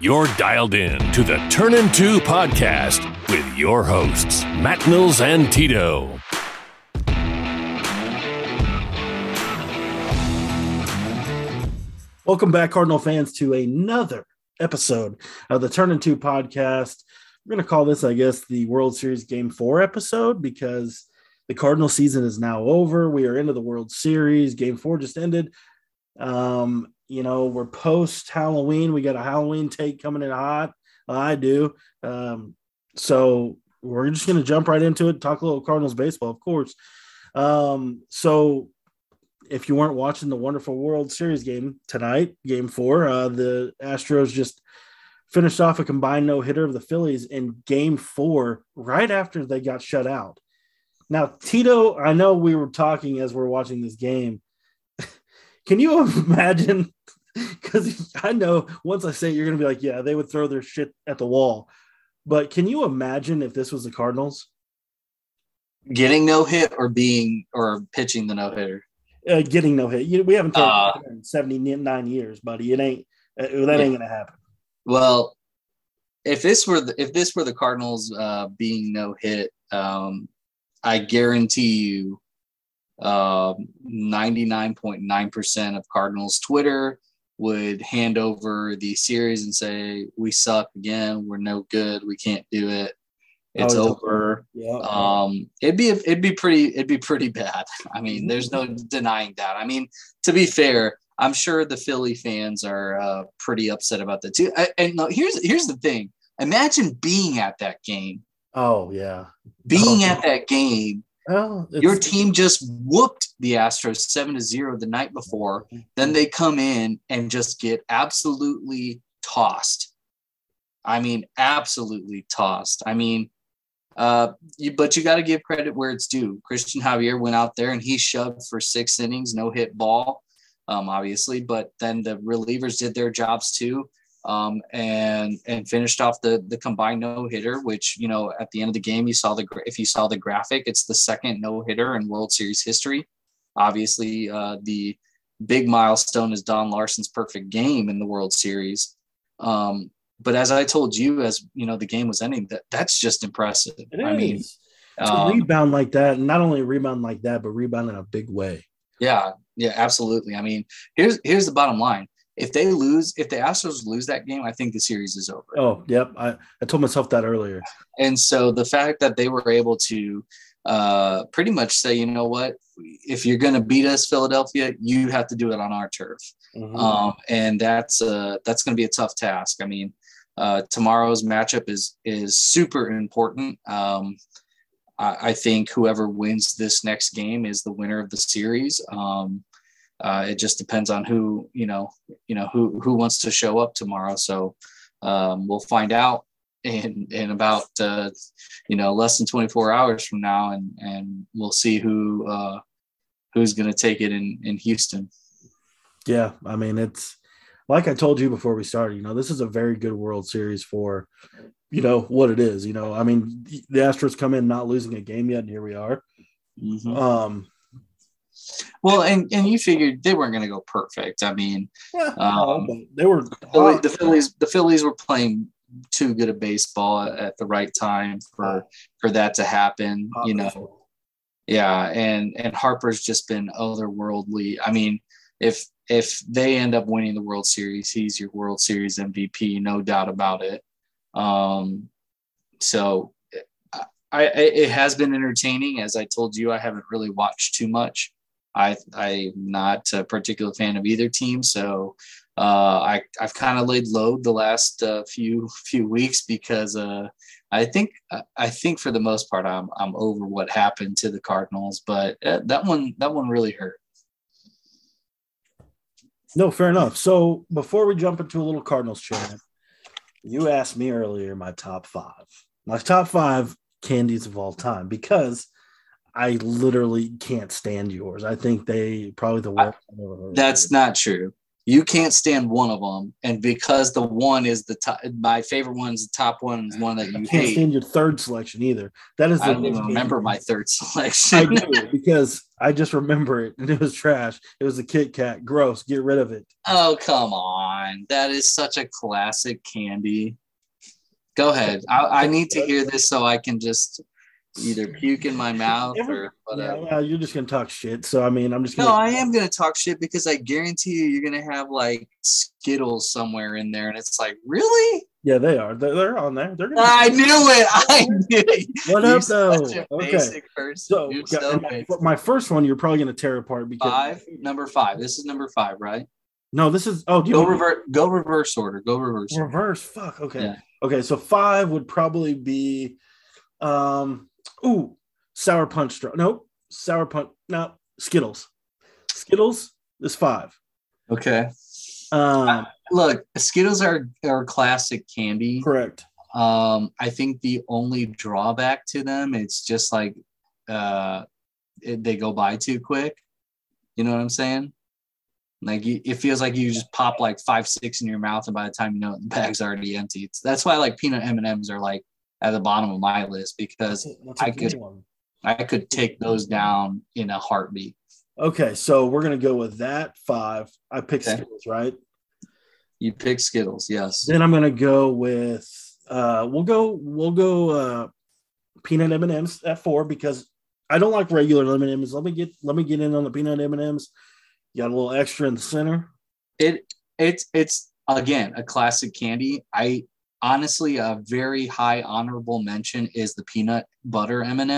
You're dialed in to the Turn 2 podcast with your hosts, Matt Mills and Tito. Welcome back, Cardinal fans, to another episode of the Turn 2 podcast. We're going to call this, I guess, the World Series Game 4 episode because the Cardinal season is now over. We are into the World Series. Game 4 just ended. Um, you know, we're post Halloween. We got a Halloween take coming in hot. I do. Um, so we're just going to jump right into it, talk a little Cardinals baseball, of course. Um, so if you weren't watching the wonderful World Series game tonight, game four, uh, the Astros just finished off a combined no hitter of the Phillies in game four, right after they got shut out. Now, Tito, I know we were talking as we are watching this game. Can you imagine? Because I know once I say it, you're going to be like, yeah, they would throw their shit at the wall. But can you imagine if this was the Cardinals? Getting no hit or being or pitching the no hitter? Uh, getting no hit. You, we haven't thrown uh, in 79 years, buddy. It ain't uh, that yeah. ain't gonna happen. Well, if this were the, if this were the Cardinals uh, being no hit, um, I guarantee you, um, point nine percent of Cardinals Twitter would hand over the series and say, "We suck again. We're no good. We can't do it. It's oh, over." Yeah. Um, it'd be it'd be pretty it'd be pretty bad. I mean, there's no denying that. I mean, to be fair, I'm sure the Philly fans are uh, pretty upset about that too. I, and no, here's here's the thing. Imagine being at that game. Oh yeah, being oh. at that game well, your team just whooped the Astros seven to zero the night before. Then they come in and just get absolutely tossed. I mean, absolutely tossed. I mean, uh, you, but you got to give credit where it's due. Cristian Javier went out there and he shoved for six innings, no hit ball, um, obviously. But then the relievers did their jobs too um, and and finished off the the combined no hitter, which you know at the end of the game you saw the if you saw the graphic, it's the second no hitter in World Series history. Obviously, uh, the big milestone is Don Larsen's perfect game in the World Series. Um, but as I told you, as you know, the game was ending. That that's just impressive. It I mean, to um, rebound like that, not only rebound like that, but rebound in a big way. Yeah, yeah, absolutely. I mean, here's here's the bottom line if they lose, if the Astros lose that game, I think the series is over. Oh, yep. I, I told myself that earlier. And so the fact that they were able to uh, pretty much say, you know what, if you're going to beat us, Philadelphia, you have to do it on our turf. Mm-hmm. Um, and that's uh, that's going to be a tough task. I mean, uh, tomorrow's matchup is is super important. Um, I, I, think whoever wins this next game is the winner of the series. Um, uh, it just depends on who you know you know who who wants to show up tomorrow. So um, we'll find out in in about uh, you know less than 24 hours from now and and we'll see who uh, who's going to take it in in houston. Yeah i mean it's like i told you before we started you know this is a very good world series for you know what it is you know. I mean the astros come in not losing a game yet and here we are. Mm-hmm. um well, and and you figured they weren't going to go perfect. I mean, yeah, um, they were the, the Phillies. The Phillies were playing too good a baseball at the right time for for that to happen. You know, yeah, and and Harper's just been otherworldly. I mean, if if they end up winning the World Series, he's your World Series MVP, no doubt about it. Um, so I, it has been entertaining. As I told you, I haven't really watched too much. I I'm not a particular fan of either team, so uh, I I've kind of laid low the last uh, few few weeks because uh, I think I think for the most part I'm I'm over what happened to the Cardinals, but uh, that one that one really hurt. No, fair enough. So before we jump into a little Cardinals chat, you asked me earlier my top five. My top five candies of all time because I literally can't stand yours. I think they probably the worst. I, that's not true. You can't stand one of them, and because the one is the top, my favorite one is the top one is one that you I can't hate. stand your third selection either. That is. I don't even remember my third selection. I do because I just remember it and it was trash. It was a Kit Kat. Gross. Get rid of it. Oh, come on. That is such a classic candy. Go ahead. I, I need to hear this so I can just either puke in my mouth or whatever. Yeah, well, you're just gonna talk shit. So I mean, I'm just gonna. No, I am gonna talk shit because I guarantee you, you're gonna have like Skittles somewhere in there, and it's like, really? Yeah, they are. They're, they're on there. They're I knew it. I knew it. What up, though? Okay. So, so my, my, first one, you're probably gonna tear apart because five, number five. This is number five, right? No, this is. Oh, go reverse. Go reverse order. Go reverse. Reverse. Fuck. Okay. Yeah. Okay. So five would probably be, um, ooh, sour punch straw. Nope. Sour punch. No, Skittles. Skittles is five. Okay. Um, look, Skittles are are classic candy. Correct. Um, I think the only drawback to them, it's just like uh, it, they go by too quick. You know what I'm saying? Like you, it feels like you just pop like five, six in your mouth, and by the time you know it, the bag's already empty. It's, that's why like peanut M and M's are like at the bottom of my list because that's a I could one. I could take those down in a heartbeat. Okay, so we're gonna go with that five. I picked okay. Skittles, right? You pick Skittles, yes. Then I'm gonna go with uh we'll go we'll go uh peanut M and M's at four because I don't like regular M and M's. Let me get let me get in on the peanut M and M's. You got a little extra in the center. It it's it's again a classic candy. I honestly a very high honorable mention is the peanut butter M and.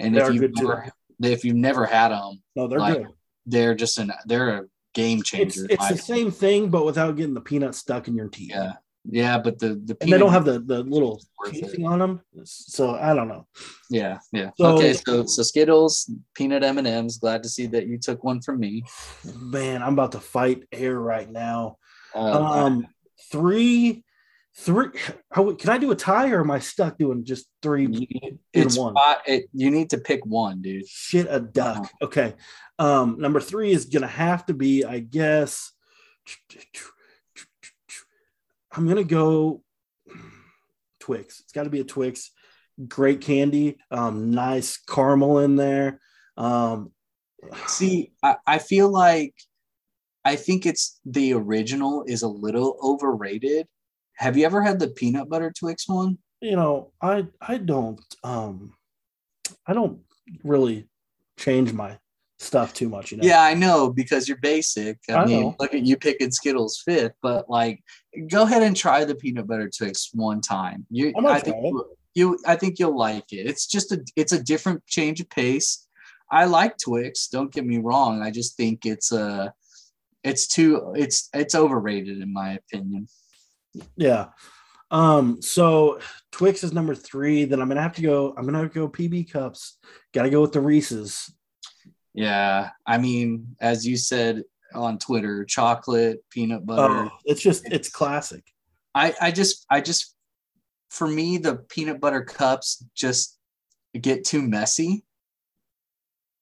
And if you never if you've never had them, no, they're like, good. They're just an they're a game changer. It's, it's the same thing, but without getting the peanut stuck in your teeth. Yeah, yeah, but the the and they don't have the the little casing on them, so I don't know. Yeah, yeah. So, okay, so so Skittles, peanut M and M's. Glad to see that you took one from me. Man, I'm about to fight air right now. Uh, um, three, three. How, can I do a tie, or am I stuck doing just three? it's one. It, you need to pick one, dude. Shit, a duck. Uh-huh. Okay. Um, number three is gonna have to be, I guess. I'm gonna go Twix. It's got to be a Twix. Great candy, um, nice caramel in there. Um, See, I, I feel like I think it's the original is a little overrated. Have you ever had the peanut butter Twix one? You know, I I don't um I don't really change my stuff too much, you know. Yeah, I know because you're basic. I, I mean, know. look at you picking Skittles fifth, but like, go ahead and try the peanut butter Twix one time. You, I think you, you, I think you'll like it. It's just a, it's a different change of pace. I like Twix. Don't get me wrong. I just think it's a, uh, it's too, it's, it's overrated in my opinion. Yeah. Um, so Twix is number three. Then I'm gonna have to go. I'm gonna go PB cups. Got to go with the Reese's. Yeah, I mean, as you said on Twitter, chocolate, peanut butter. Oh, it's just it's classic. I I just I just for me the peanut butter cups just get too messy.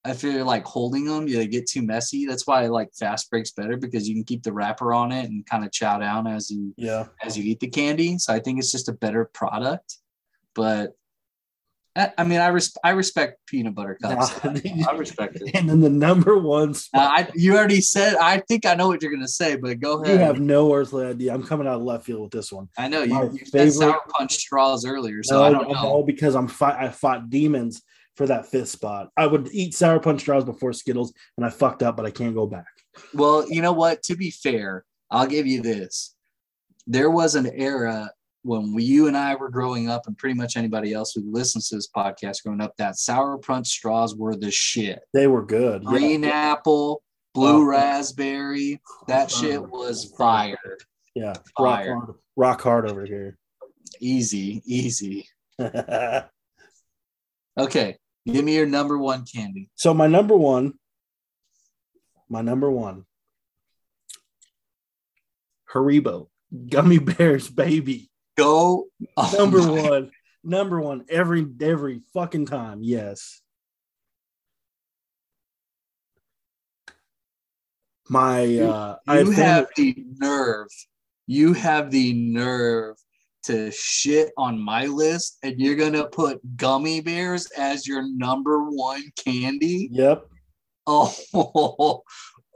I feel like holding them, yeah, they get too messy. That's why I like fast breaks better because you can keep the wrapper on it and kind of chow down as you yeah as you eat the candy. So I think it's just a better product. But I mean, I res- I respect peanut butter cups. I respect it. And then the number one spot. Uh, I, you already said. I think I know what you're going to say, but go ahead. You have no earthly idea. I'm coming out of left field with this one. I know you, you favorite, said sour punch straws earlier, so no, I don't know. All because I'm fight. I fought demons for that fifth spot. I would eat sour punch straws before Skittles, and I fucked up, but I can't go back. Well, you know what? To be fair, I'll give you this. There was an era when we, you and I were growing up, and pretty much anybody else who listens to this podcast growing up, that sour punch straws were the shit. They were good. Green yeah. apple, blue oh. raspberry, that oh, shit was fire. Yeah, fire. Rock hard, rock hard over here. Easy, easy. okay, give me your number one candy. So my number one, my number one, Haribo gummy bears, baby. Go oh number my. one. Number one every every fucking time. Yes. My uh you, have the nerve. You have the nerve to shit on my list and you're gonna put gummy bears as your number one candy. Yep. Oh,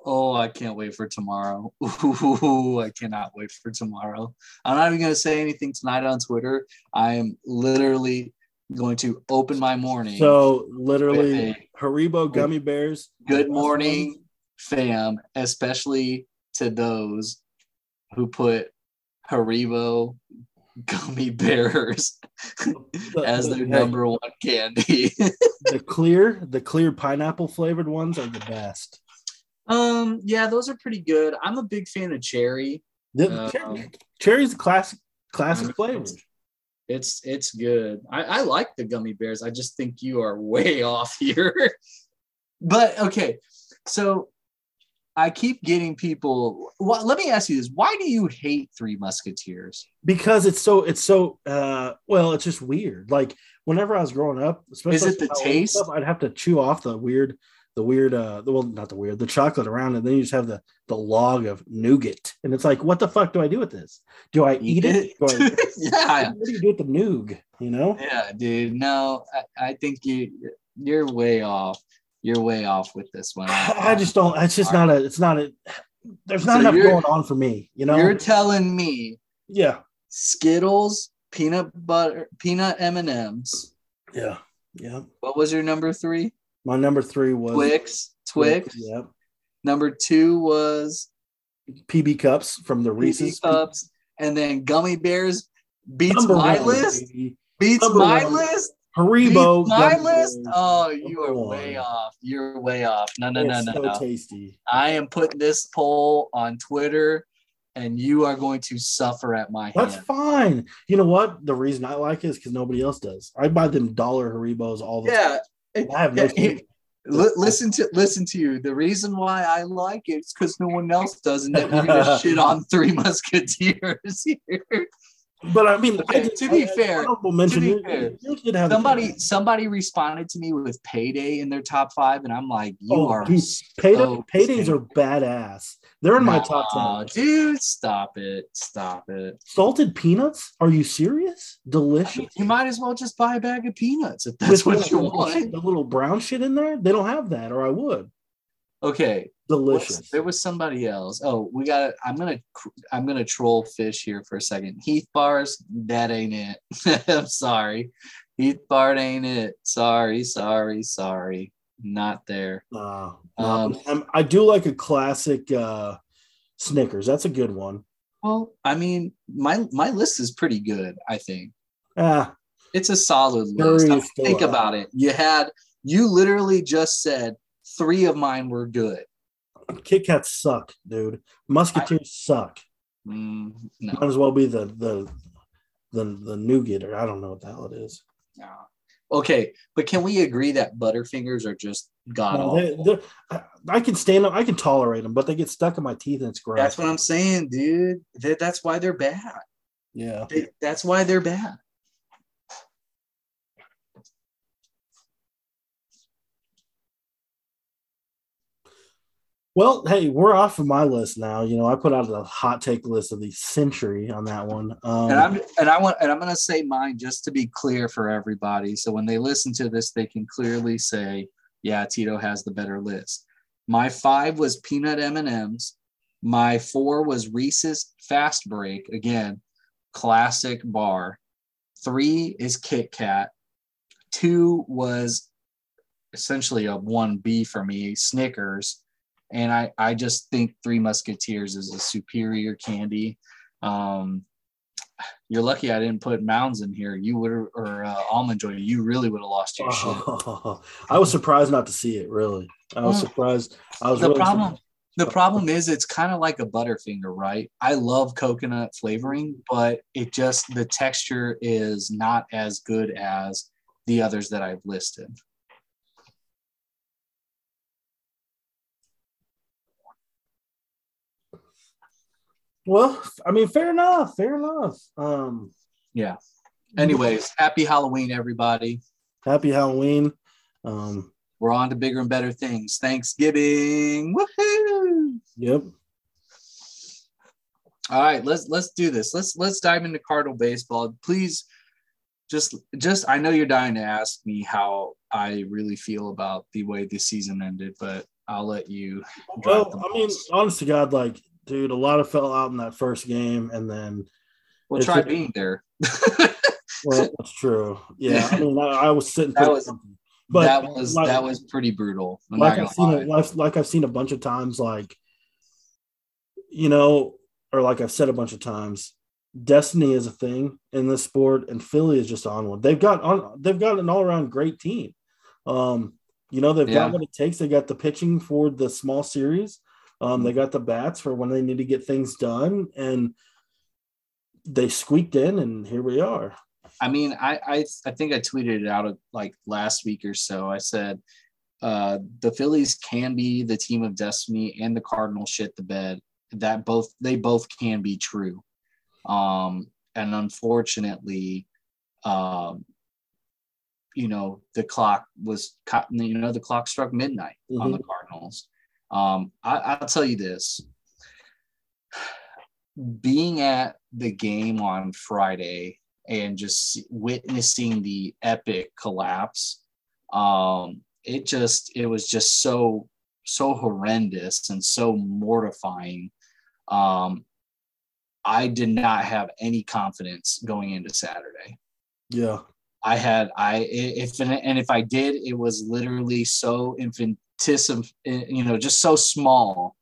oh, I can't wait for tomorrow. Ooh, I cannot wait for tomorrow. I'm not even to say anything tonight on Twitter. I am literally going to open my morning. So, literally, Haribo gummy bears. Good morning, fam, especially to those who put Haribo gummy bears as their number one candy. the clear, the clear pineapple flavored ones are the best. Um, yeah, those are pretty good. I'm a big fan of cherry. The, um, cherry's a classic classic flavor. It's it's good. I, I like the gummy bears. I just think you are way off here. but okay, so I keep getting people. Well, let me ask you this: Why do you hate Three Musketeers? Because it's so it's so uh well, it's just weird. Like whenever I was growing up, especially is it the taste? Stuff, I'd have to chew off the weird, the weird, uh, the well, not the weird, the chocolate around, and then you just have the the log of nougat, and it's like, what the fuck do I do with this? Do I eat, eat it? I, yeah. What do you do with the noog? You know? Yeah, dude. No, I, I think you you're way off you're way off with this one. I just don't. It's just not a. It's not a. There's not so enough going on for me. You know. You're telling me. Yeah. Skittles, peanut butter, peanut M and M's. Yeah. Yeah. What was your number three? My number three was Twix. Twix. Yep. Number two was PB cups from the Reese's PB cups, and then gummy bears beats number my one, list. Baby. Beats number my one. list. Haribo. My list? Oh, oh you are way off. You're way off. No, no, no, no. So tasty. I am putting this poll on Twitter, and you are going to suffer at my hands. That's hand. fine. You know what? The reason I like it is because nobody else does. I buy them dollar Haribos all the yeah. time. I have no. listen to listen to you. The reason why I like it is because no one else does, and that you're gonna shit on Three Musketeers here. But I mean, okay, I, to be I, fair, to be fair somebody somebody responded to me with payday in their top five, and I'm like, you oh, are dude, payday, paydays are badass. They're in my top ten. Dude, stop it, stop it. Salted peanuts? Are you serious? Delicious. I mean, you might as well just buy a bag of peanuts if that's With what you want. The little brown shit in there, they don't have that, or I would. Okay, delicious. There was somebody else. Oh, we got. I'm gonna. I'm gonna troll fish here for a second. Heath bars. That ain't it. I'm sorry. Heath bar ain't it. Sorry. Sorry. Sorry. Not there. Uh, um, I do like a classic uh, Snickers. That's a good one. Well, I mean, my my list is pretty good. I think. Ah, it's a solid list. think about it. You had. You literally just said three of mine were good. Kit Kats suck, dude. Musketeers I, suck. Mm, no. Might as well be the the the the nougat, or I don't know what the hell it is. No. Okay, but can we agree that Butterfingers are just god no, awful? I, I can stand them. I can tolerate them, but they get stuck in my teeth and it's gross. That's what I'm saying, dude. That, that's why they're bad. Yeah, they, that's why they're bad. Well, hey, we're off of my list now. You know, I put out a hot take list of the century on that one. Um, and I'm and I want and I'm going to say mine just to be clear for everybody. So when they listen to this, they can clearly say, "Yeah, Tito has the better list." My five was peanut M and M's. My four was Reese's Fast Break. Again, classic bar. Three is Kit Kat. Two was essentially a one B for me, Snickers and I I just think Three Musketeers is a superior candy. Um, you're lucky I didn't put Mounds in here. You would or uh, Almond Joy. You really would have lost your oh, shit. I was surprised not to see it. Really, I was surprised. I was the really problem. Surprised. The problem is it's kind of like a Butterfinger, right? I love coconut flavoring, but it just the texture is not as good as the others that I've listed. Well, I mean, fair enough. Fair enough. Um, yeah. Anyways, happy Halloween, everybody. Happy Halloween. Um, We're on to bigger and better things. Thanksgiving. Woohoo! Yep. All right, let's let's do this. Let's let's dive into Cardinal baseball. Please, just just I know you're dying to ask me how I really feel about the way the season ended, but I'll let you. Well, I mean, honest to God, like, dude, a lot of fell out in that first game, and then. Well, try being there. well, that's true. Yeah, I mean, I, I was sitting. That was, but that was like, that was pretty brutal. I'm like I've seen it, like, like I've seen a bunch of times, like you know, or like I've said a bunch of times, destiny is a thing in this sport, and Philly is just on one. They've got on, they've got an all around great team. Um, you know, they've yeah. got what it takes. They got the pitching for the small series. Um, they got the bats for when they need to get things done, and they squeaked in, and here we are. I mean, I, I I think I tweeted it out like last week or so. I said uh, the Phillies can be the team of destiny, and the Cardinals shit the bed. That both they both can be true. Um, and unfortunately, um, you know, the clock was. You know, the clock struck midnight mm-hmm. on the Cardinals. Um, I, I'll tell you this: being at the game on Friday and just witnessing the epic collapse um it just it was just so so horrendous and so mortifying. Um i did not have any confidence going into saturday. Yeah. I had i if and if i did it was literally so infinitesimal you know just so small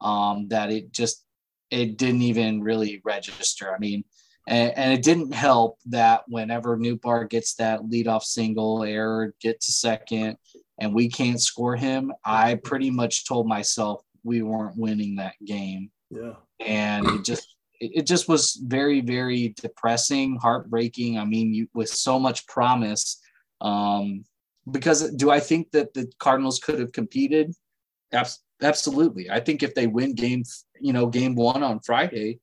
um that it just it didn't even really register i mean and, and it didn't help that whenever Nootbaar gets that leadoff single, error, get to second, and we can't score him, I pretty much told myself we weren't winning that game. Yeah. And it just it just was very, very depressing, heartbreaking. I mean, you, with so much promise. Um, because do I think that the Cardinals could have competed? Absolutely. I think if they win game, you know, game one on Friday,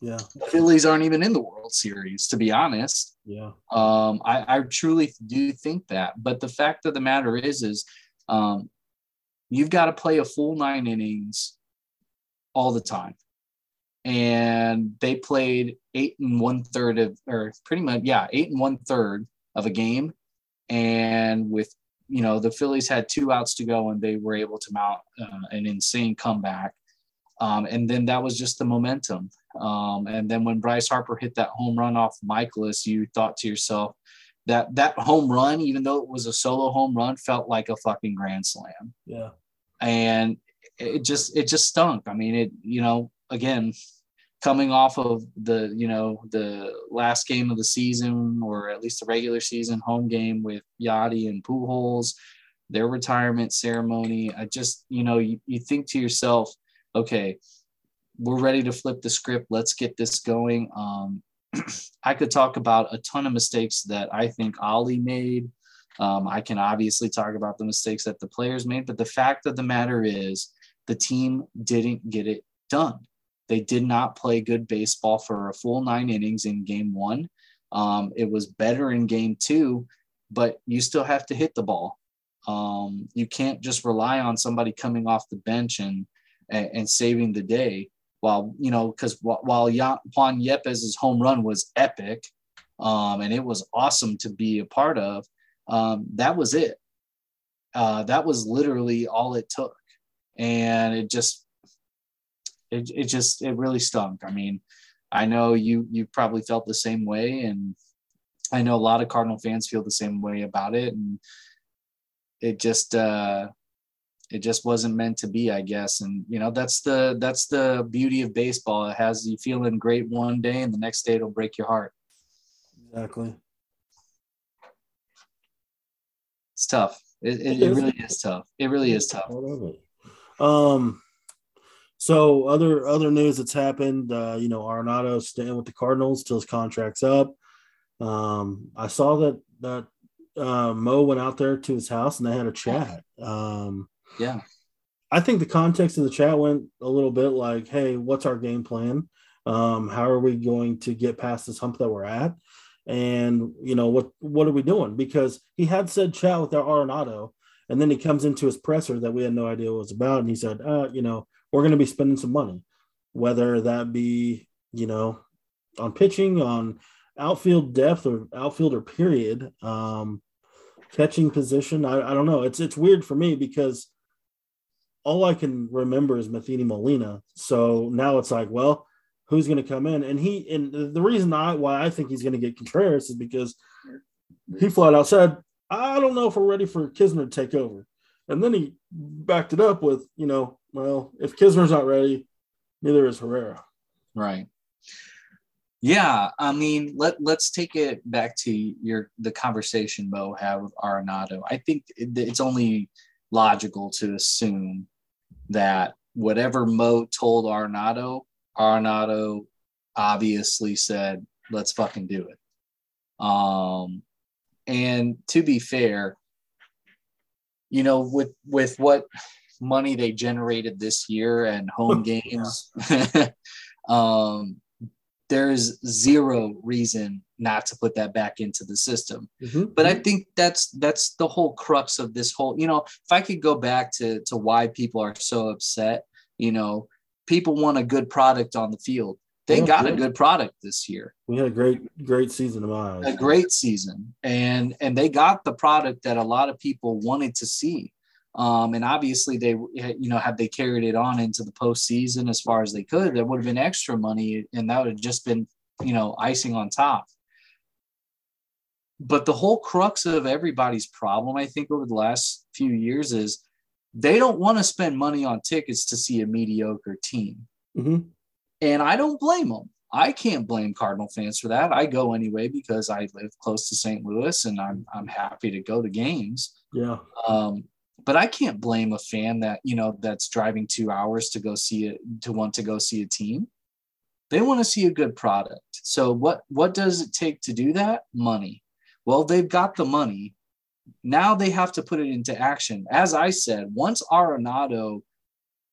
yeah. The Phillies aren't even in the World Series, to be honest. Yeah. Um, I, I truly do think that. But the fact of the matter is, is um, you've got to play a full nine innings all the time. And they played eight and one third of, or pretty much, yeah, eight and one third of a game. And with, you know, the Phillies had two outs to go and they were able to mount uh, an insane comeback. Um, and then that was just the momentum. Um, and then when Bryce Harper hit that home run off Mikolas, you thought to yourself that that home run, even though it was a solo home run, felt like a fucking grand slam. Yeah. And it just it just stunk. I mean, it you know again coming off of the you know the last game of the season or at least the regular season home game with Yadi and Pujols, their retirement ceremony. I just you know you, you think to yourself, okay, we're ready to flip the script. Let's get this going. Um, I could talk about a ton of mistakes that I think Ollie made. Um, I can obviously talk about the mistakes that the players made, but the fact of the matter is the team didn't get it done. They did not play good baseball for a full nine innings in game one. Um, it was better in game two, but you still have to hit the ball. Um, you can't just rely on somebody coming off the bench and, and, and saving the day while you know because while Juan Yepez's home run was epic, um, and it was awesome to be a part of, um, that was it. Uh, that was literally all it took, and it just it, it just it really stunk. I mean, I know you you probably felt the same way, and I know a lot of Cardinal fans feel the same way about it, and it just uh, it just wasn't meant to be, I guess. And you know, that's the that's the beauty of baseball. It has you feeling great one day, and the next day it'll break your heart. Exactly. It's tough. It, it, it really is tough. It really is tough. Um. So other other news that's happened, uh, you know, Arenado staying with the Cardinals till his contract's up. Um, I saw that that uh, Mo went out there to his house and they had a chat. Um, yeah. I think the context of the chat went a little bit like, hey, what's our game plan? Um, how are we going to get past this hump that we're at? And you know, what what are we doing? Because he had said chat with our Arenado, and then he comes into his presser that we had no idea what it was about, and he said, uh, you know, we're gonna be spending some money, whether that be, you know, on pitching, on outfield depth or outfielder period, um, catching position. I, I don't know. It's it's weird for me because all I can remember is Matheny Molina. So now it's like, well, who's going to come in? And he and the reason I why I think he's going to get Contreras is because he flat out said, I don't know if we're ready for Knizner to take over. And then he backed it up with, you know, well, if Knizner's not ready, neither is Herrera. Right. Yeah, I mean, let let's take it back to your the conversation Mo had with Arenado. I think it's only logical to assume that whatever Mo told Arenado, Arenado obviously said, "Let's fucking do it." Um, and to be fair, you know, with with what money they generated this year and home games, um, there is zero reason not to put that back into the system. Mm-hmm. But I think that's that's the whole crux of this whole, you know, if I could go back to to why people are so upset, you know, people want a good product on the field. They yeah, got yeah. a good product this year. We had a great, great season of eyes. A great season, and and they got the product that a lot of people wanted to see. Um, and obviously, they you know had they carried it on into the postseason as far as they could, there would have been extra money, and that would have just been you know icing on top. But the whole crux of everybody's problem, I think, over the last few years is they don't want to spend money on tickets to see a mediocre team. Mm-hmm. And I don't blame them. I can't blame Cardinal fans for that. I go anyway because I live close to St. Louis and I'm, I'm happy to go to games. Yeah. Um, but I can't blame a fan that, you know, that's driving two hours to go see it, to want to go see a team. They want to see a good product. So what, what does it take to do that? Money. Well, they've got the money. Now they have to put it into action. As I said, once Arenado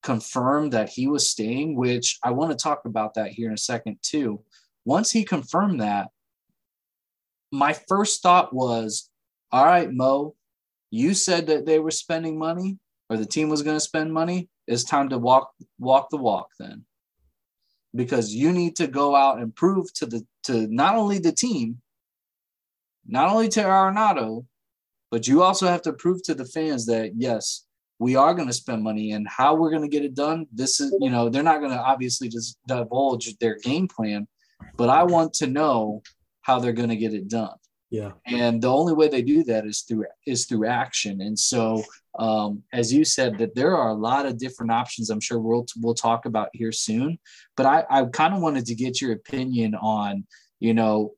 confirmed that he was staying, which I want to talk about that here in a second too. Once he confirmed that, my first thought was, all right, Mo, you said that they were spending money or the team was going to spend money. It's time to walk walk the walk then. Because you need to go out and prove to the to not only the team, not only to Arenado, but you also have to prove to the fans that yes, we are going to spend money and how we're going to get it done. This is, you know, they're not going to obviously just divulge their game plan, but I want to know how they're going to get it done. Yeah. And the only way they do that is through is through action. And so, um, as you said, that there are a lot of different options. I'm sure we'll we'll talk about here soon. But I, I kind of wanted to get your opinion on, you know,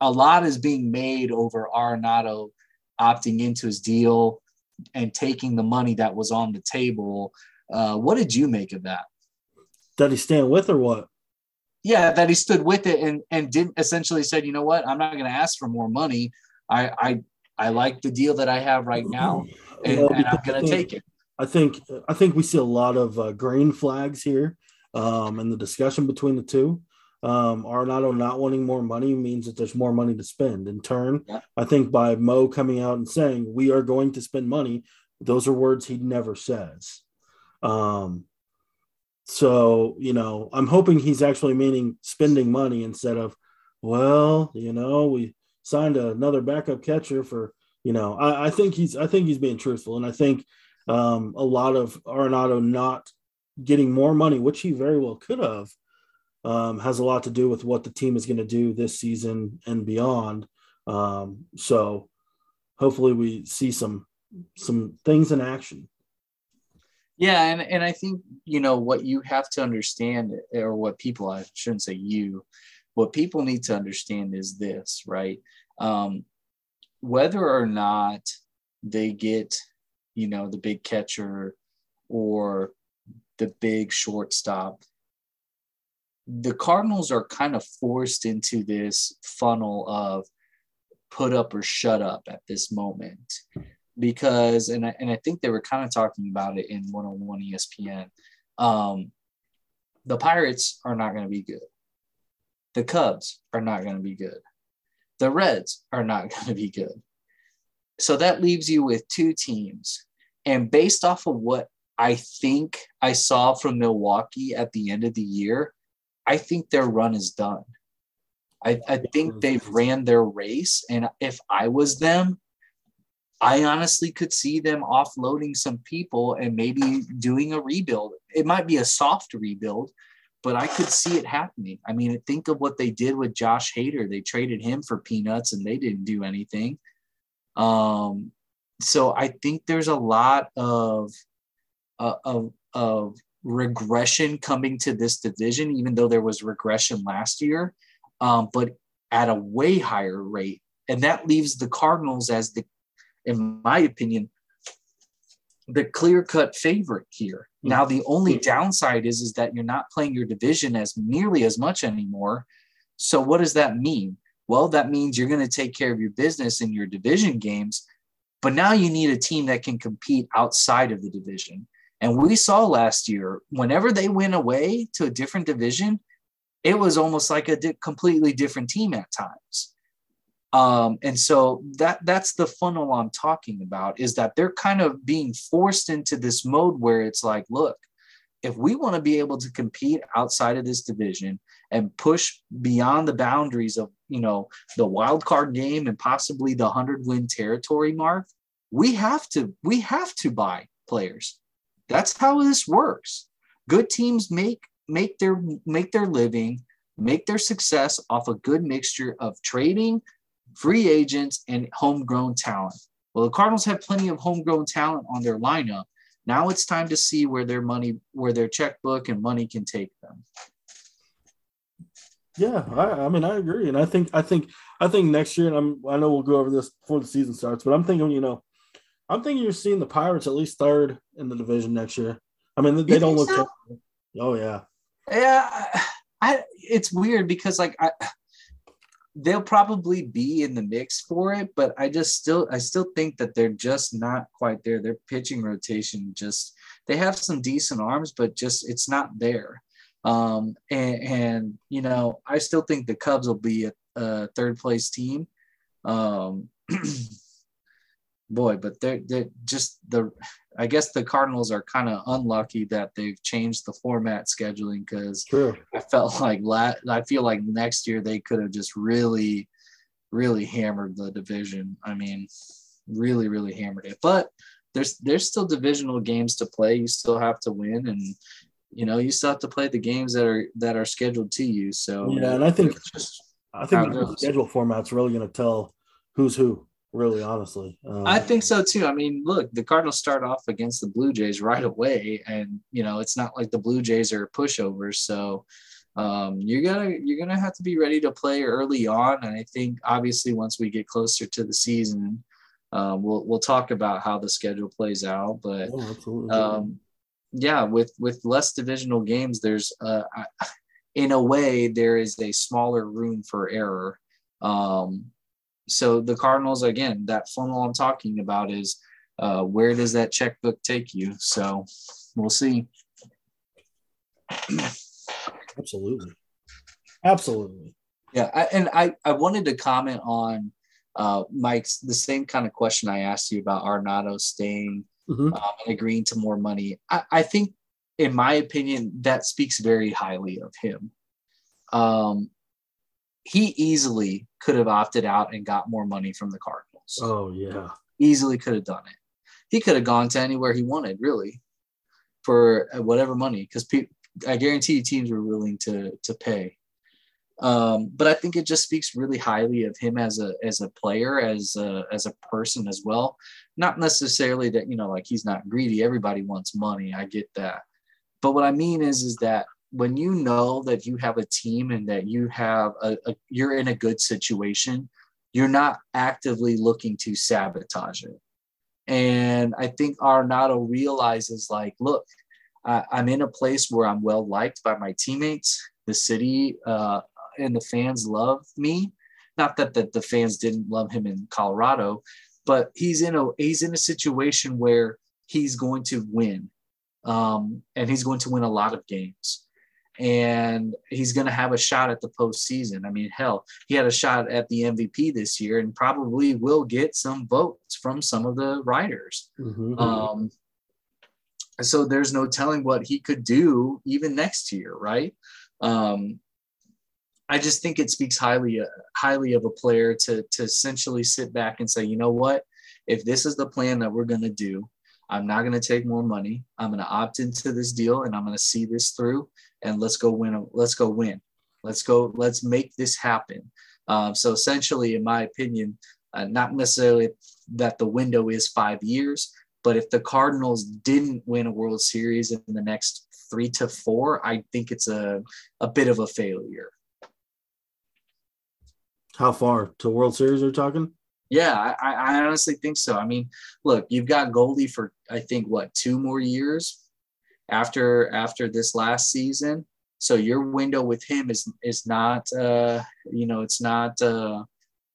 a lot is being made over Arenado opting into his deal and taking the money that was on the table. Uh, what did you make of that? Did he stand with or what? Yeah, that he stood with it and and didn't essentially said, you know what, I'm not going to ask for more money. I I I like the deal that I have right now, and, well, and I'm going to take it. I think I think we see a lot of uh, green flags here um, in the discussion between the two. Um, Arenado not wanting more money means that there's more money to spend. In turn, yeah. I think by Mo coming out and saying we are going to spend money, those are words he never says. Um, so you know, I'm hoping he's actually meaning spending money instead of, well, you know, we signed another backup catcher for, you know, I, I think he's I think he's being truthful, and I think um, a lot of Arenado not getting more money, which he very well could have um, has a lot to do with what the team is going to do this season and beyond. Um, so hopefully we see some some things in action. Yeah, and and I think you know what you have to understand, or what people I shouldn't say you, what people need to understand is this, right? Um, whether or not they get, you know, the big catcher or the big shortstop, the Cardinals are kind of forced into this funnel of put up or shut up at this moment because and I, and I think they were kind of talking about it in 101 ESPN um, the Pirates are not going to be good the Cubs are not going to be good the Reds are not going to be good so that leaves you with two teams and based off of what I think I saw from Milwaukee at the end of the year I think their run is done. I, I think they've ran their race. And if I was them, I honestly could see them offloading some people and maybe doing a rebuild. It might be a soft rebuild, but I could see it happening. I mean, think of what they did with Josh Hader. They traded him for peanuts and they didn't do anything. Um, so I think there's a lot of, uh, of, of regression coming to this division, even though there was regression last year, um, but at a way higher rate. And that leaves the Cardinals as the, in my opinion, the clear cut favorite here. Mm-hmm. Now, the only downside is, is that you're not playing your division as nearly as much anymore. So, what does that mean? Well, that means you're going to take care of your business in your division games, but now you need a team that can compete outside of the division. And we saw last year, whenever they went away to a different division, it was almost like a di- completely different team at times. Um, and so that that's the funnel I'm talking about is that they're kind of being forced into this mode where it's like, look, if we want to be able to compete outside of this division and push beyond the boundaries of you know the wild card game and possibly the 100 win territory mark we have to we have to buy players that's how this works. Good teams make make their make their living, make their success off a good mixture of trading, free agents, and homegrown talent. Well, the Cardinals have plenty of homegrown talent on their lineup. Now it's time to see where their money, where their checkbook and money can take them. Yeah, I, I, mean, I agree, and I think, I think, I think next year, and I'm, I know we'll go over this before the season starts, but I'm thinking, you know, I'm thinking you're seeing the Pirates at least third in the division next year. I mean, they, don't look. So? Oh yeah. Yeah, I. It's weird because like I, they'll probably be in the mix for it, but I just still I still think that they're just not quite there. Their pitching rotation just they have some decent arms, but just it's not there. Um, and, and you know, I still think the Cubs will be a, a third place team. Um, boy, but they're, they're just the, I guess the Cardinals are kind of unlucky that they've changed the format scheduling because I felt like la- I feel like next year they could have just really, really hammered the division. I mean, really, really hammered it. But there's there's still divisional games to play. You still have to win, and you know you still have to play the games that are that are scheduled to you. So yeah, and I think just I think the schedule format's really going to tell who's who really honestly. Um, I think so too. I mean, look, the Cardinals start off against the Blue Jays right away, and you know it's not like the Blue Jays are pushovers. So um, you're gonna you're gonna have to be ready to play early on. And I think obviously once we get closer to the season, um, we'll we'll talk about how the schedule plays out. But oh, um, yeah, with with less divisional games, there's uh, in a way there is a smaller room for error. Um, so the Cardinals, again, that funnel I'm talking about is uh, where does that checkbook take you? So we'll see. Absolutely. Absolutely. Yeah. I, and I, I wanted to comment on uh, Mike's the same kind of question I asked you about Arenado staying mm-hmm. um, and agreeing to more money. I, I think, in my opinion, that speaks very highly of him. Um, he easily could have opted out and got more money from the Cardinals. Oh yeah, easily could have done it. He could have gone to anywhere he wanted, really, for uh, whatever money, because pe- I guarantee teams were willing to to pay. Um, but I think it just speaks really highly of him as a as a player, as a as a person as well. Not necessarily that you know, like he's not greedy. Everybody wants money. I get that. But what I mean is, is that when you know that you have a team and that you have a, a, you're in a good situation you're not actively looking to sabotage it. And i think arenado realizes like look I, am in a place where i'm well liked by my teammates. The city uh, and the fans love me. Not that, that the fans didn't love him in colorado but he's in a he's in a situation where he's going to win um, and he's going to win a lot of games and he's going to have a shot at the postseason. I mean, hell, he had a shot at the MVP this year and probably will get some votes from some of the writers. Mm-hmm. Um, so there's no telling what he could do even next year, right? Um, I just think it speaks highly, uh, highly of a player to to essentially sit back and say, you know what, if this is the plan that we're going to do, I'm not going to take more money. I'm going to opt into this deal and I'm going to see this through and let's go win. Let's go win. Let's go. Let's make this happen. Um, so essentially, in my opinion, uh, not necessarily that the window is five years, but if the Cardinals didn't win a World Series in the next three to four, I think it's a, a bit of a failure. How far to World Series are talking? Yeah, I, I honestly think so. I mean, look, you've got Goldie for I think what two more years after after this last season. So your window with him is is not uh you know it's not uh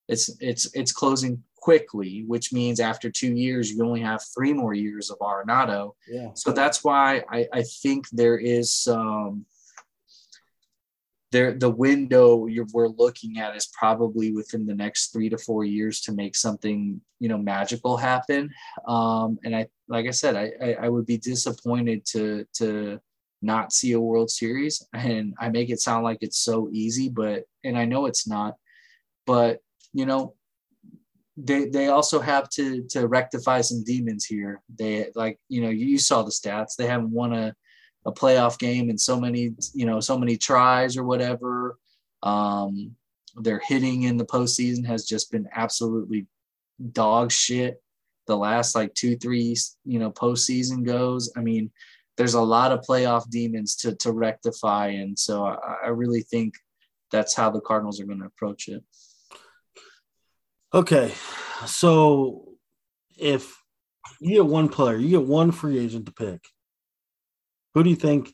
it's it's it's closing quickly, which means after two years you only have three more years of Arenado. Yeah. So that's why I I think there is some there the window you're, we're looking at is probably within the next three to four years to make something you know magical happen um, and i like i said I, I, I would be disappointed to to not see a world series and i make it sound like it's so easy but and i know it's not but you know they they also have to to rectify some demons here they like you know you saw the stats they haven't won a a playoff game in so many, you know, so many tries or whatever. Um, their hitting in the postseason has just been absolutely dog shit. The last like two, three, you know, postseason goes. I mean, there's a lot of playoff demons to to rectify, and so I, I really think that's how the Cardinals are going to approach it. Okay, so if you get one player, you get one free agent to pick who do you think,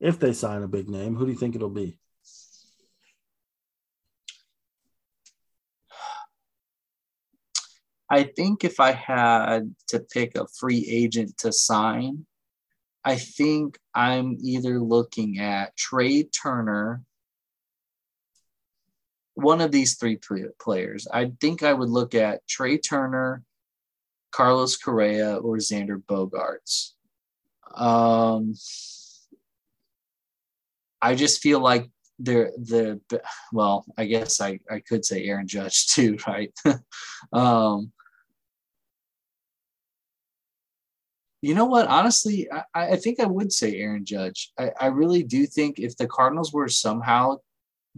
if they sign a big name, who do you think it'll be? I think if I had to pick a free agent to sign, I think I'm either looking at Trea Turner, one of these three players. I think I would look at Trea Turner, Carlos Correa, or Xander Bogaerts. Um, I just feel like they're the well, I guess I, I could say Aaron Judge too, right? um, you know what? Honestly, I, I think I would say Aaron Judge. I, I really do think if the Cardinals were somehow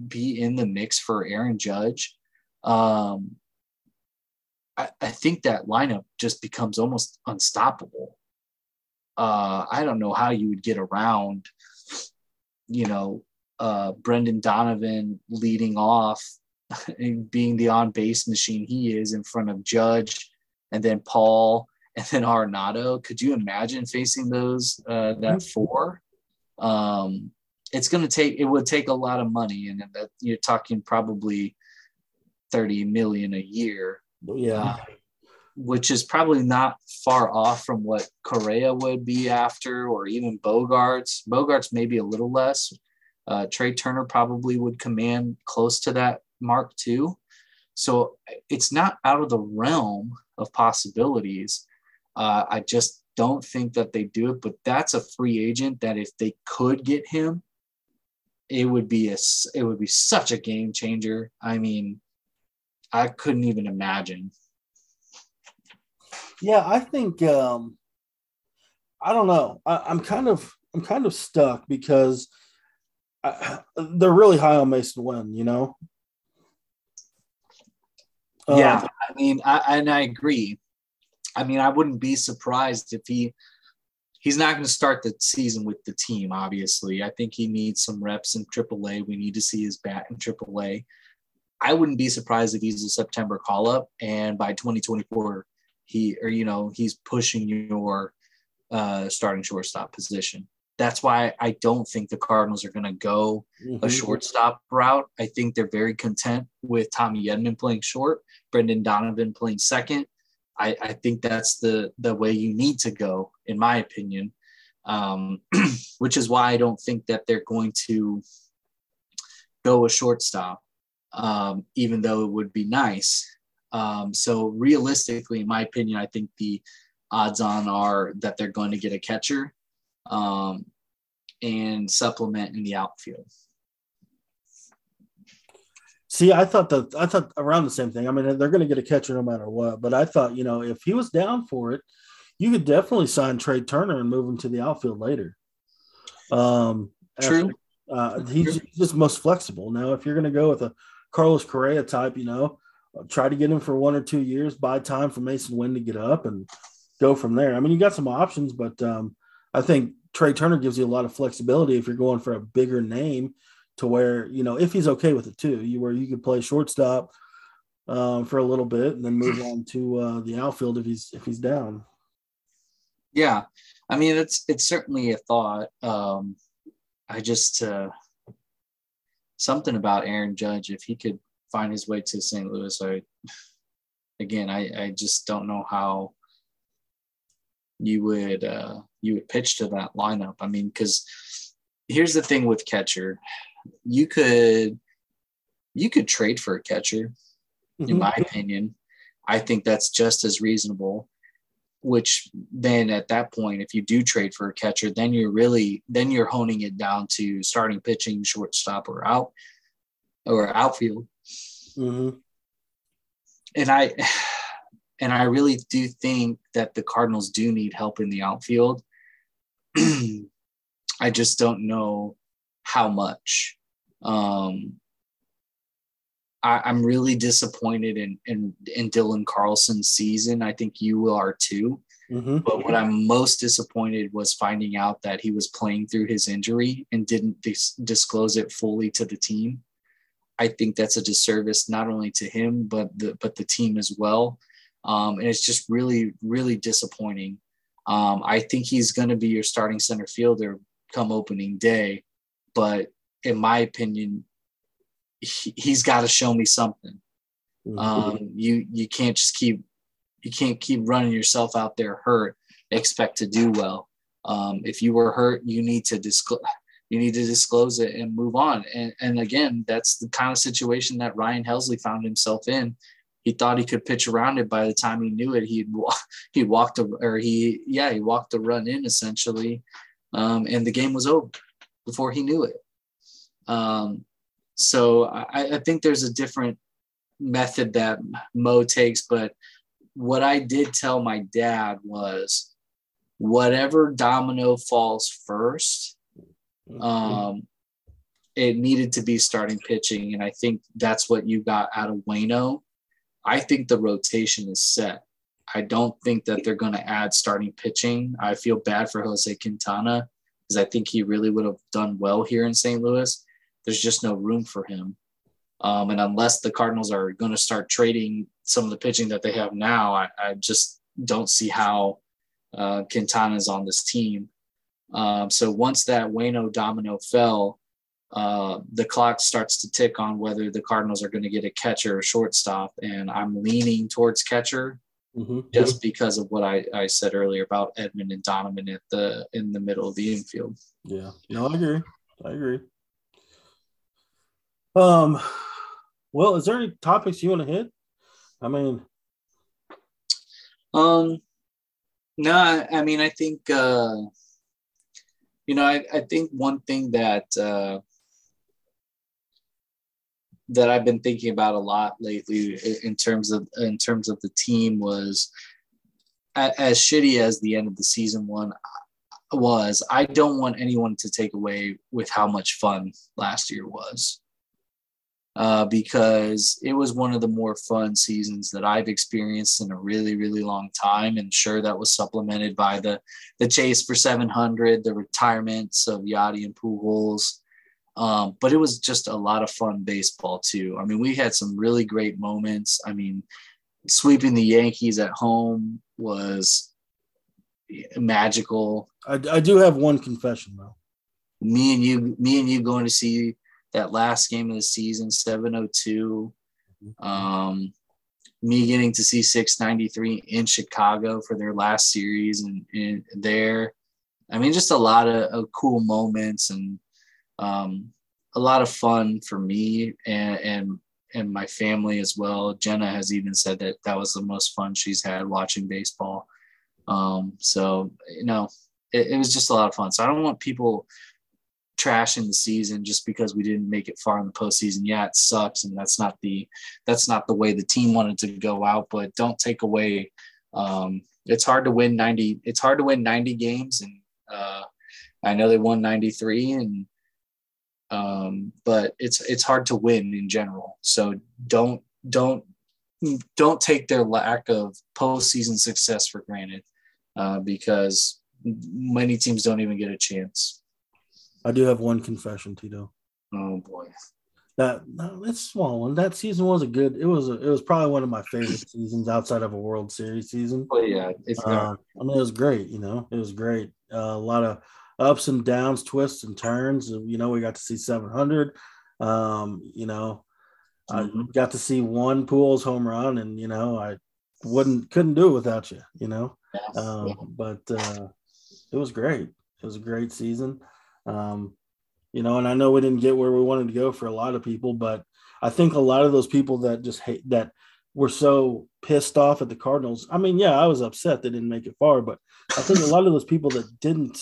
be in the mix for Aaron Judge, um, I, I think that lineup just becomes almost unstoppable uh, I don't know how you would get around, you know, uh, Brendan Donovan leading off and being the on base machine he is in front of Judge and then Paul and then Arenado. Could you imagine facing those, uh, that mm-hmm. four? Um, it's going to take, it would take a lot of money and that you're talking probably 30 million a year. Yeah. Uh, which is probably not far off from what Correa would be after, or even Bogaerts. Bogaerts maybe a little less. Uh, Trea Turner probably would command close to that mark too. So it's not out of the realm of possibilities. Uh, I just don't think that they do it, but that's a free agent that if they could get him, it would be a it would be such a game changer. I mean, I couldn't even imagine yeah, I think um, I don't know. I, am kind of I'm kind of stuck because I, they're really high on Masyn Winn. You know. Yeah, um, I mean, I, and I agree. I mean, I wouldn't be surprised if he he's not going to start the season with the team. Obviously, I think he needs some reps in AAA. We need to see his bat in AAA. I wouldn't be surprised if he's a September call up, and by 2024 he or you know he's pushing your uh, starting shortstop position. That's why I don't think the Cardinals are going to go mm-hmm. a shortstop route. I think they're very content with Tommy Edman playing short, Brendan Donovan playing second. I, I think that's the the way you need to go, in my opinion. Um, which is why I don't think that they're going to go a shortstop, um, even though it would be nice. Um, so realistically, in my opinion, I think the odds on are that they're going to get a catcher um, and supplement in the outfield. See, I thought that I thought around the same thing. I mean, they're going to get a catcher no matter what. But I thought, you know, if he was down for it, you could definitely sign Trea Turner and move him to the outfield later. Um, True. After, uh, he's just most flexible. Now, if you're going to go with a Carlos Correa type, you know, try to get him for one or two years, buy time for Masyn Winn to get up and go from there. I mean, you got some options, but um, I think Trea Turner gives you a lot of flexibility if you're going for a bigger name to where, you know, if he's okay with it too, you where you could play shortstop um, for a little bit and then move on to uh, the outfield if he's if he's down. Yeah. I mean, it's it's certainly a thought. Um, I just uh, something about Aaron Judge, if he could find his way to St. Louis, I again, I, I just don't know how you would uh, you would pitch to that lineup. I mean, because here's the thing with catcher, you could you could trade for a catcher, mm-hmm. in my opinion. I think that's just as reasonable. Which then at that point, if you do trade for a catcher, then you're really then you're honing it down to starting pitching, shortstop, or out or outfield. Mm-hmm. And I and I really do think that the Cardinals do need help in the outfield. I just don't know how much. Um, I, am really disappointed in, in in Dylan Carlson's season. I think you are too. Mm-hmm. But what I'm most disappointed was finding out that he was playing through his injury and didn't dis- disclose it fully to the team. I think that's a disservice not only to him but the but the team as well. Um, and it's just really really disappointing. Um, I think he's going to be your starting center fielder come opening day, but in my opinion, he, has got to show me something. Mm-hmm. Um, you you can't just keep you can't keep running yourself out there hurt expect to do well. Um, if you were hurt, you need to disclose you need to disclose it and move on. And, and again, that's the kind of situation that Ryan Helsley found himself in. He thought he could pitch around it. By the time he knew it, he'd he walked or he yeah he walked the run in essentially, um, and the game was over before he knew it. Um, so I, I think there's a different method that Mo takes, but what I did tell my dad was whatever domino falls first. Um, it needed to be starting pitching, and I think that's what you got out of Waino. I think the rotation is set. I don't think that they're going to add starting pitching. I feel bad for Jose Quintana because I think he really would have done well here in St. Louis. There's just no room for him. Um, and unless the Cardinals are going to start trading some of the pitching that they have now, I, I just don't see how uh, Quintana is on this team. Um, so once that Waino domino fell, uh, the clock starts to tick on whether the Cardinals are going to get a catcher or shortstop. And I'm leaning towards catcher mm-hmm. just because of what I, I said earlier about Edman and Donovan at the in the middle of the infield. Yeah, no, I agree. I agree. Um, well, is there any topics you want to hit? I mean, um, no, I, I mean, I think uh, you know, I, I think one thing that uh, that I've been thinking about a lot lately in terms of in terms of the team was as shitty as the end of the season one was. I don't want anyone to take away with how much fun last year was uh, because it was one of the more fun seasons that I've experienced in a really, really long time. And sure, that was supplemented by the the chase for 700, the retirements of Yadi and Pujols. Um, but it was just a lot of fun baseball too. I mean, we had some really great moments. I mean, sweeping the Yankees at home was magical. I, I do have one confession though. Me and you, me and you going to see that last game of the season, 702. Um, me getting to see 693 in Chicago for their last series and, and there. I mean, just a lot of, of cool moments and um, a lot of fun for me and, and and my family as well. Jenna has even said that that was the most fun she's had watching baseball. Um, so you know, it, it was just a lot of fun. So I don't want people trashing the season just because we didn't make it far in the postseason. Yeah, it sucks, and that's not the that's not the way the team wanted to go out. But don't take away. Um, it's hard to win ninety. It's hard to win ninety games, and uh, I know they won ninety three, and um, but it's it's hard to win in general. So don't don't don't take their lack of postseason success for granted, uh, because many teams don't even get a chance. I do have one confession, Tito. Oh boy. That that's small one. That season was a good. It was a, it was probably one of my favorite seasons outside of a World Series season. Oh yeah, it's uh, I mean it was great. You know, it was great. Uh, a lot of ups and downs, twists and turns. You know, we got to see 700. Um, you know, mm-hmm. I got to see one Pujols home run, and you know, I wouldn't couldn't do it without you. You know, yes. um, yeah. but uh, it was great. It was a great season. Um, you know, and I know we didn't get where we wanted to go for a lot of people, but I think a lot of those people that just hate that were so pissed off at the Cardinals. I mean, yeah, I was upset they didn't make it far, but I think a lot of those people that didn't,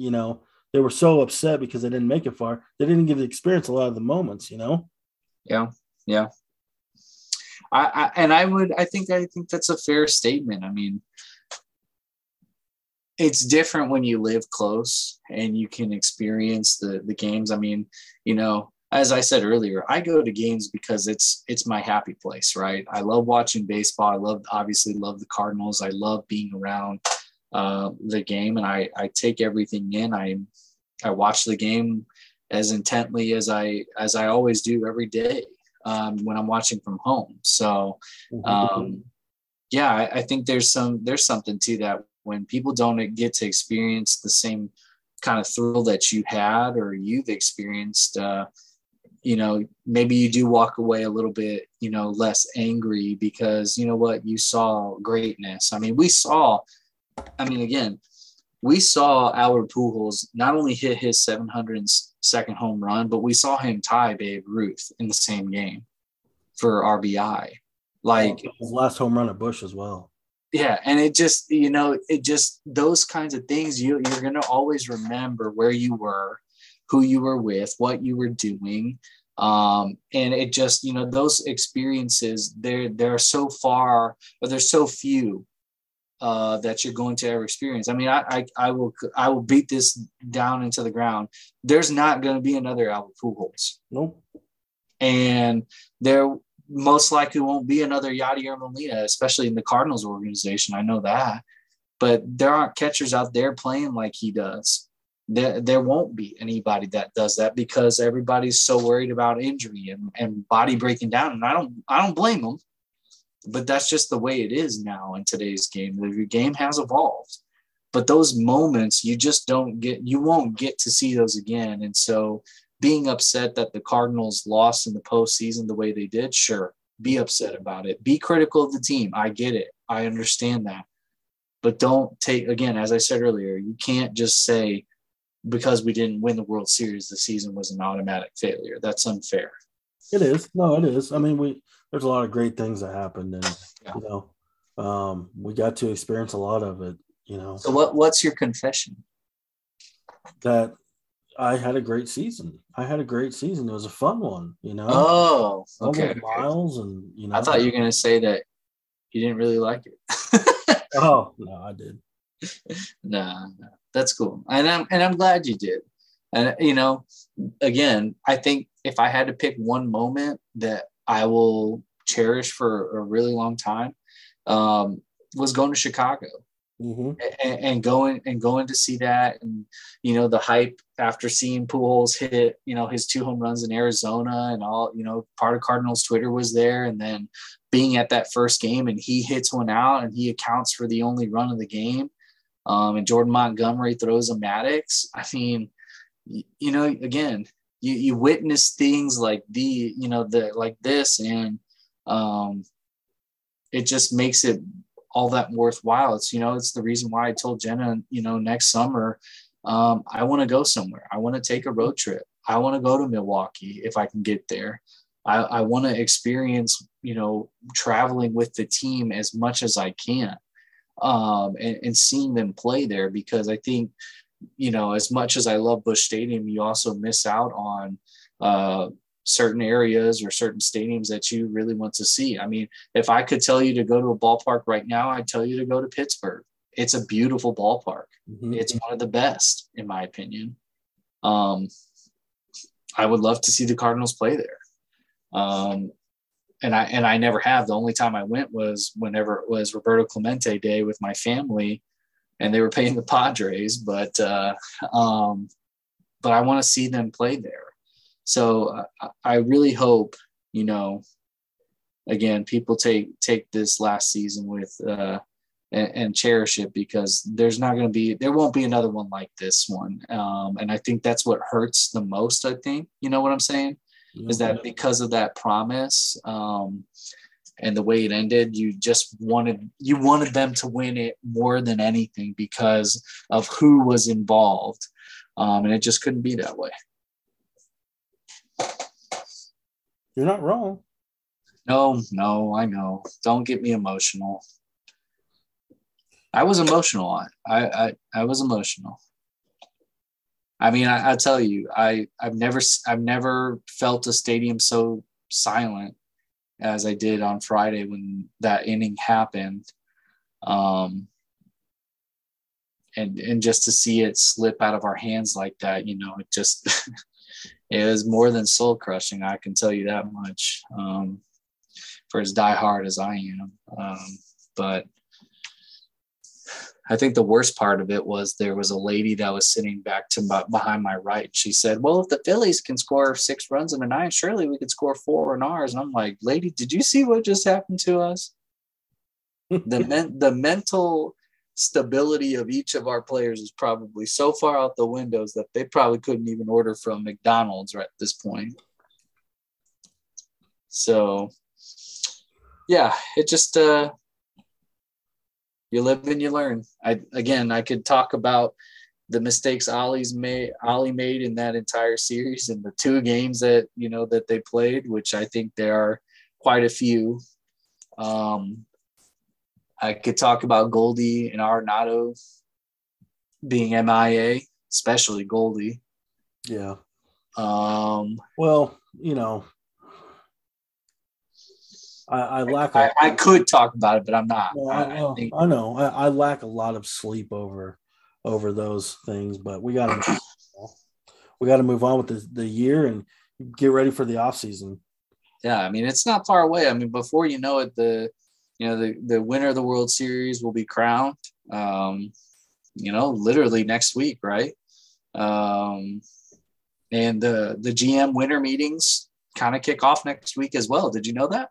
you know, they were so upset because they didn't make it far. They didn't get to experience a lot of the moments, you know. Yeah, yeah. I, I and I would I think I think that's a fair statement. I mean, it's different when you live close and you can experience the the games. I mean, you know, as I said earlier, I go to games because it's it's my happy place, right? I love watching baseball. I love obviously love the Cardinals. I love being around uh, the game, and I I take everything in. I I watch the game as intently as I as I always do every day um, when I'm watching from home. So, mm-hmm. um, yeah, I, I think there's some there's something to that when people don't get to experience the same kind of thrill that you had or you've experienced uh, you know maybe you do walk away a little bit you know less angry because you know what you saw greatness i mean we saw i mean again we saw Albert Pujols not only hit his 702nd home run, but we saw him tie Babe Ruth in the same game for RBI. Like his last home run at Busch as well yeah and it just you know it just those kinds of things you you're going to always remember where you were who you were with what you were doing um, and it just you know those experiences they're they're so far or they're so few uh, that you're going to ever experience. I mean, I, I, I will I will beat this down into the ground. There's not going to be another Albert Pujols. Nope. And there most likely won't be another Yadier Molina, especially in the Cardinals organization. I know that. But there aren't catchers out there playing like he does. There, there won't be anybody that does that because everybody's so worried about injury and, and body breaking down. And I don't I don't blame them. But that's just the way it is now in today's game. The game has evolved. But those moments you just don't get you won't get to see those again. And so being upset that the Cardinals lost in the postseason the way they did, sure, be upset about it. Be critical of the team. I get it. I understand that. But don't take, again, as I said earlier, you can't just say because we didn't win the World Series, the season was an automatic failure. That's unfair. It is. No, it is. I mean, we there's a lot of great things that happened, and yeah. you know, um, we got to experience a lot of it. You know. So what what's your confession? That I had a great season. I had a great season. It was a fun one, you know. Oh, okay. Miles and you know. I thought you were gonna say that you didn't really like it. oh no, I did. nah, nah, that's cool, and I'm and I'm glad you did. And you know, again, I think if I had to pick one moment that I will cherish for a really long time, um, was going to Chicago mm-hmm. and, and, going and going to see that, and you know the hype after seeing Pujols hit, you know his two home runs in Arizona, and all you know part of Cardinals Twitter was there, and then being at that first game, and he hits one out, and he accounts for the only run of the game, um, and Jordan Montgomery throws a Maddux. I mean, you, you know, again, you you witness things like the you know the like this, and um, it just makes it all that worthwhile. It's, you know, it's the reason why I told Jenna, you know, next summer, um, I want to go somewhere. I want to take a road trip. I want to go to Milwaukee if I can get there. I, I want to experience, you know, traveling with the team as much as I can um, and, and seeing them play there because I think you know, as much as I love Busch Stadium, you also miss out on uh, certain areas or certain stadiums that you really want to see. I mean, if I could tell you to go to a ballpark right now, I'd tell you to go to Pittsburgh. It's a beautiful ballpark. Mm-hmm. It's one of the best, in my opinion. Um, I would love to see the Cardinals play there. Um, and I and I never have. The only time I went was whenever it was Roberto Clemente Day with my family, and they were paying the Padres. But uh, um, but I want to see them play there. So uh, I really hope you know. Again, people take take this last season with uh, and, and cherish it because there's not going to be there won't be another one like this one. Um, and I think that's what hurts the most. I think you know what I'm saying is that because of that promise um, and the way it ended you just wanted you wanted them to win it more than anything because of who was involved. Um, and it just couldn't be that way. You're not wrong. No no i know. Don't get me emotional. I was emotional. I i, I was emotional. I mean, I, I tell you, I I've never I've never felt a stadium so silent as I did on Friday when that inning happened. Um, and and just to see it slip out of our hands like that, you know, it just it was more than soul crushing. I can tell you that much. Um, for as diehard as I am, um, but I think the worst part of it was there was a lady that was sitting back to my, behind my right. She said, "Well, if the Phillies can score six runs in a nine, surely we could score four in ours." And I'm like, "Lady, did you see what just happened to us? the men, the mental stability of each of our players is probably so far out the windows that they probably couldn't even order from McDonald's right at this point." So, yeah, it just uh, you live and you learn. I again, I could talk about the mistakes Oli's made, Oli made in that entire series and the two games that you know that they played, which I think there are quite a few. Um, I could talk about Goldie and Arenado being MIA, especially Goldie. Yeah. Um, well, you know, I, I lack. I, I, could talk about it, but I'm not. Well, I, I, think, I, know. I, lack a lot of sleep over over those things, but we got to we got to move on with the, the year and get ready for the off season. Yeah, I mean it's not far away. I mean, before you know it, the you know the the winner of the World Series will be crowned. Um, you know, literally next week, right? Um, and the the GM winter meetings kind of kick off next week as well. Did you know that?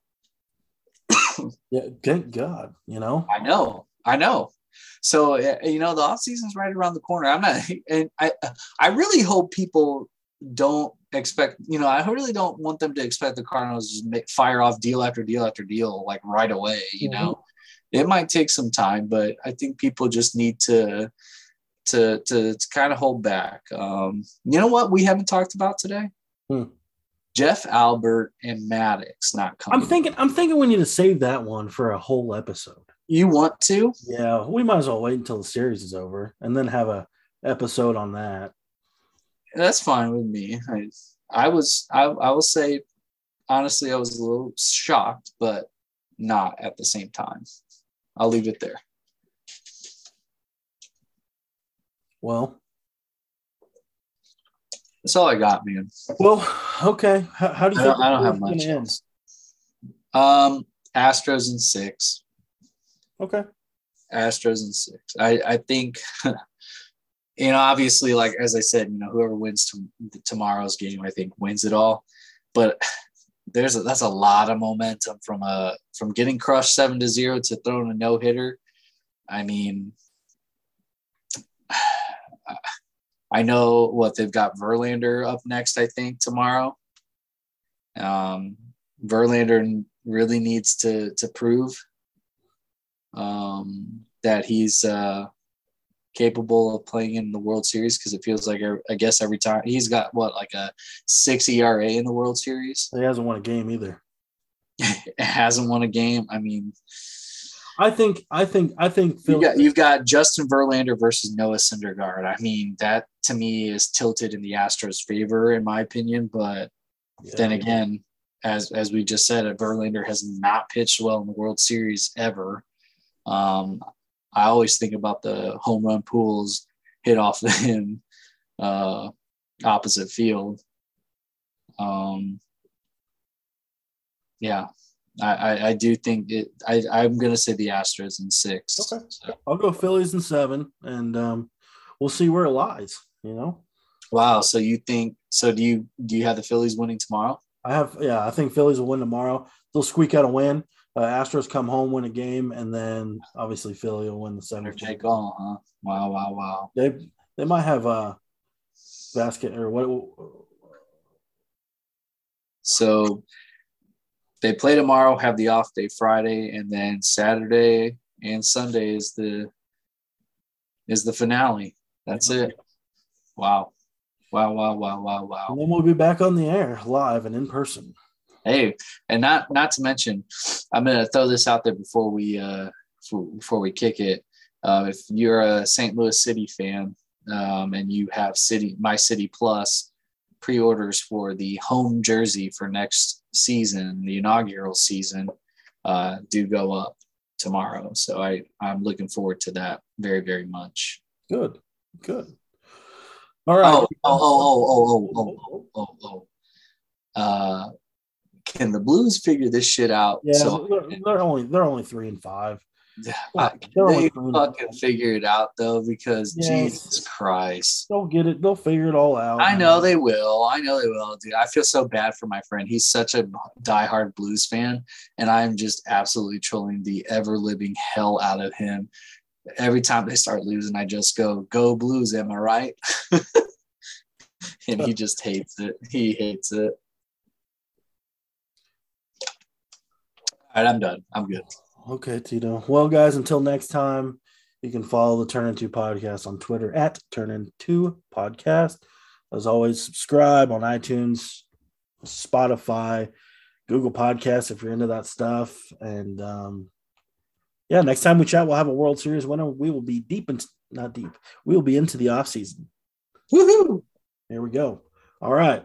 Yeah, thank God. You know, I know, I know. So you know, the off season's right around the corner. I'm not, and I, I really hope people don't expect. You know, I really don't want them to expect the Cardinals to make, fire off deal after deal after deal like right away. You mm-hmm. know, it might take some time, but I think people just need to to to, to kind of hold back. Um, you know what we haven't talked about today? Hmm. Jeff Albert and Maddux not coming. I'm thinking. I'm thinking we need to save that one for a whole episode. You want to? Yeah, we might as well wait until the series is over and then have a episode on that. That's fine with me. I, I was. I, I will say, honestly, I was a little shocked, but not at the same time. I'll leave it there. Well, that's all I got, man. Well, okay. How, how do you? I don't, I don't have much. Else. Um, Astros in six. Okay. Astros in six. I I think. you know, obviously, like as I said, you know, whoever wins to, tomorrow's game, I think wins it all. But there's a, that's a lot of momentum from a from getting crushed seven to zero to throwing a no hitter. I mean, I know what they've got Verlander up next, I think, tomorrow. Um, Verlander really needs to to prove um, that he's uh, capable of playing in the World Series because it feels like I guess every time he's got what like a six ERA in the World Series. He hasn't won a game either. hasn't won a game. I mean, I think I think I think Phil- you got, you've got Justin Verlander versus Noah Syndergaard. I mean, that to me is tilted in the Astros' favor, in my opinion. But yeah. then again, as as we just said, Verlander has not pitched well in the World Series ever. Um, I always think about the home run Pujols hit off in uh, opposite field. Um, yeah, I, I, I, do think it. I, I'm going to say the Astros in six. Okay, so. I'll go Phillies in seven, and um, we'll see where it lies. You know. Wow. So you think? So do you? Do you have the Phillies winning tomorrow? I have. Yeah, I think Phillies will win tomorrow. They'll squeak out a win. Uh, Astros come home, win a game, and then obviously Philly will win the center. Take all, huh? Wow, wow, wow. They they might have a basket or what? So they play tomorrow, have the off day Friday, and then Saturday and Sunday is the is the finale. That's it. Wow. Wow, wow, wow, wow, wow. And then we'll be back on the air live and in person. Hey, and not not to mention, I'm gonna throw this out there before we uh before we kick it. Uh, if you're a St. Louis City fan um, and you have City My City Plus pre-orders for the home jersey for next season, the inaugural season, uh, do go up tomorrow. So I I'm looking forward to that very very much. Good, good. All right. Oh oh oh oh oh oh oh oh. oh. Uh, can the Blues figure this shit out? Yeah, so, they're, they're only they're only three and five. Yeah, they fucking figure it out though, because yes. Jesus Christ, they'll get it. They'll figure it all out. I know they will. I know they will, dude. I feel so bad for my friend. He's such a diehard blues fan, and I'm just absolutely trolling the ever living hell out of him. Every time they start losing, I just go, "Go Blues!" Am I right? and he just hates it. He hates it. All right, I'm done. I'm good. Okay, Tito. Well, guys, until next time, you can follow the Turn Into Podcast on Twitter at Turn Into Podcast. As always, subscribe on iTunes, Spotify, Google Podcasts if you're into that stuff. And um, yeah, next time we chat, we'll have a World Series winner. We will be deep into not deep. We will be into the off season. Woohoo! There we go. All right.